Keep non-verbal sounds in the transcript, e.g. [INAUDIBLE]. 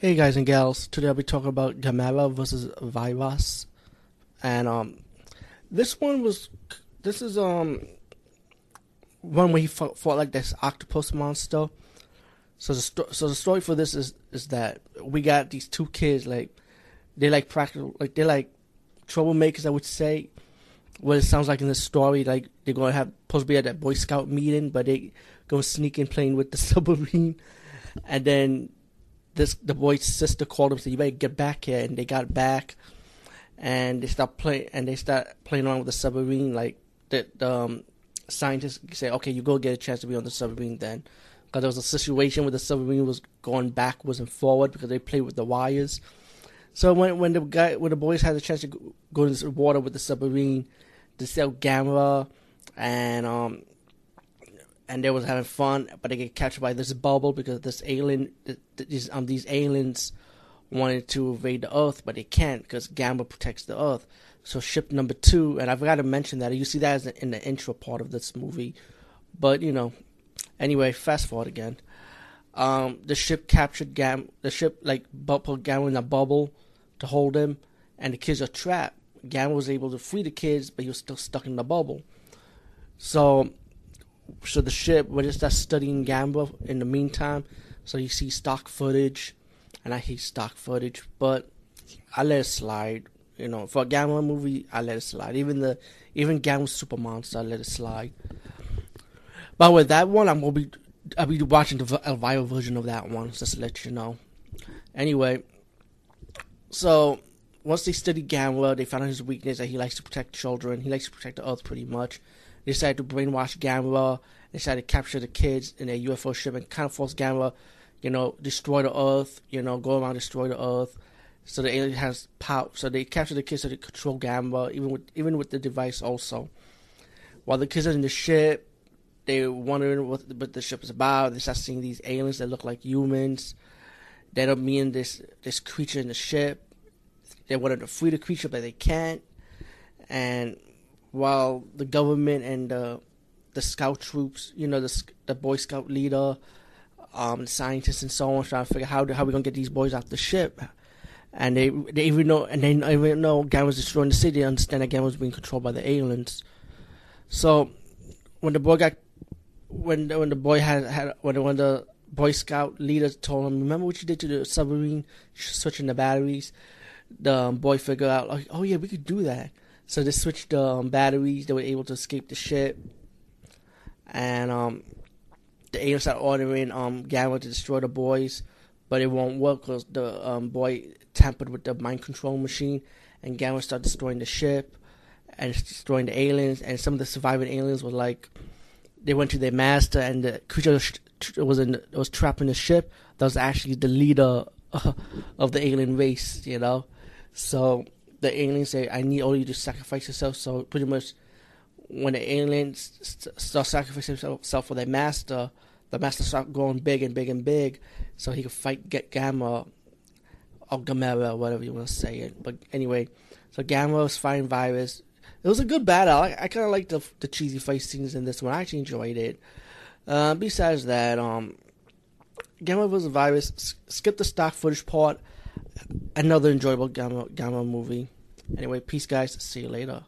Hey guys and gals, today I'll be talking about Gamera versus Viras, and um, this one was, this is um, one where he fought, fought like this octopus monster. So the sto- so the story for this is is that we got these two kids like they like practical like they're like troublemakers I would say. What it sounds like in the story, like they're gonna have supposed to be at that Boy Scout meeting, but they go sneaking playing with the [LAUGHS] submarine, and then this the boy's sister called him said, "You better get back here." And they got back, and they start playing and they start playing around with the submarine. Like the, the um, scientists say, "Okay, you go get a chance to be on the submarine then." Because there was a situation where the submarine was going backwards and forward because they played with the wires. So when when the guy when the boys had a chance to go, go into the water with the submarine, they sell Gamera and um and they was having fun, but they get captured by this bubble because this alien, these um these aliens wanted to invade the Earth, but they can't because Gamma protects the Earth. So ship number two, and I forgot to mention that you see that in the intro part of this movie, but you know, anyway, fast forward again. Um, the ship captured Gam. The ship like put Gamera in a bubble to hold him, and the kids are trapped. Gamera was able to free the kids, but he was still stuck in the bubble. So so the ship we're just studying Gamera in the meantime. So you see stock footage, and I hate stock footage, but I let it slide. You know, for a Gamera movie, I let it slide. Even the even Gamera Super Monster, I let it slide. But with that one, I'm gonna be I'll be watching the Elvira version of that one, just to let you know. Anyway, so once they study Gamera, they found out his weakness that he likes to protect children. He likes to protect the Earth pretty much. They decided to brainwash Gamera. They decided to capture the kids in a UFO ship and kind of force Gamera, you know, destroy the Earth. You know, go around destroy the Earth. So the alien has power. So they capture the kids so they control Gamera, even with even with the device also. While the kids are in the ship, they're wondering what, what the ship is about. They start seeing these aliens that look like humans. They don't mean this this creature in the ship. They wanted to free the creature, but they can't. And while the government and the the scout troops, you know, the the Boy Scout leader, um, scientists and so on, trying to figure out how how we gonna get these boys off the ship. And they they even know and they even know Gam was destroying the city. They understand that Gamera was being controlled by the aliens. So when the boy got when when the boy had had when when the Boy Scout leader told him, "Remember what you did to the submarine, switching the batteries." The um, boy figured out, like, "Oh yeah, we could do that." So they switched the um, batteries. They were able to escape the ship, and um, the aliens started ordering um, Gamera to destroy the boys, but it won't work because the um, boy tampered with the mind control machine, and Gamera started destroying the ship and destroying the aliens. And some of the surviving aliens were like, they went to their master, and the creature was in was trapped in the ship. That was actually the leader [LAUGHS] of the alien race, you know. So the aliens say, "I need all you to sacrifice yourself." So pretty much, when the aliens st- start sacrificing themselves for their master, the master start growing big and big and big, so he could fight get Gamera or Gamera, whatever you want to say it. But anyway, so Gamma was fighting Viras. It was a good battle. I, I kind of liked the the cheesy fight scenes in this one. I actually enjoyed it. Uh, besides that, um, Gamera vs. Viras. Skip the stock footage part another enjoyable Gamma Gamera movie. Anyway, peace, guys. See you later.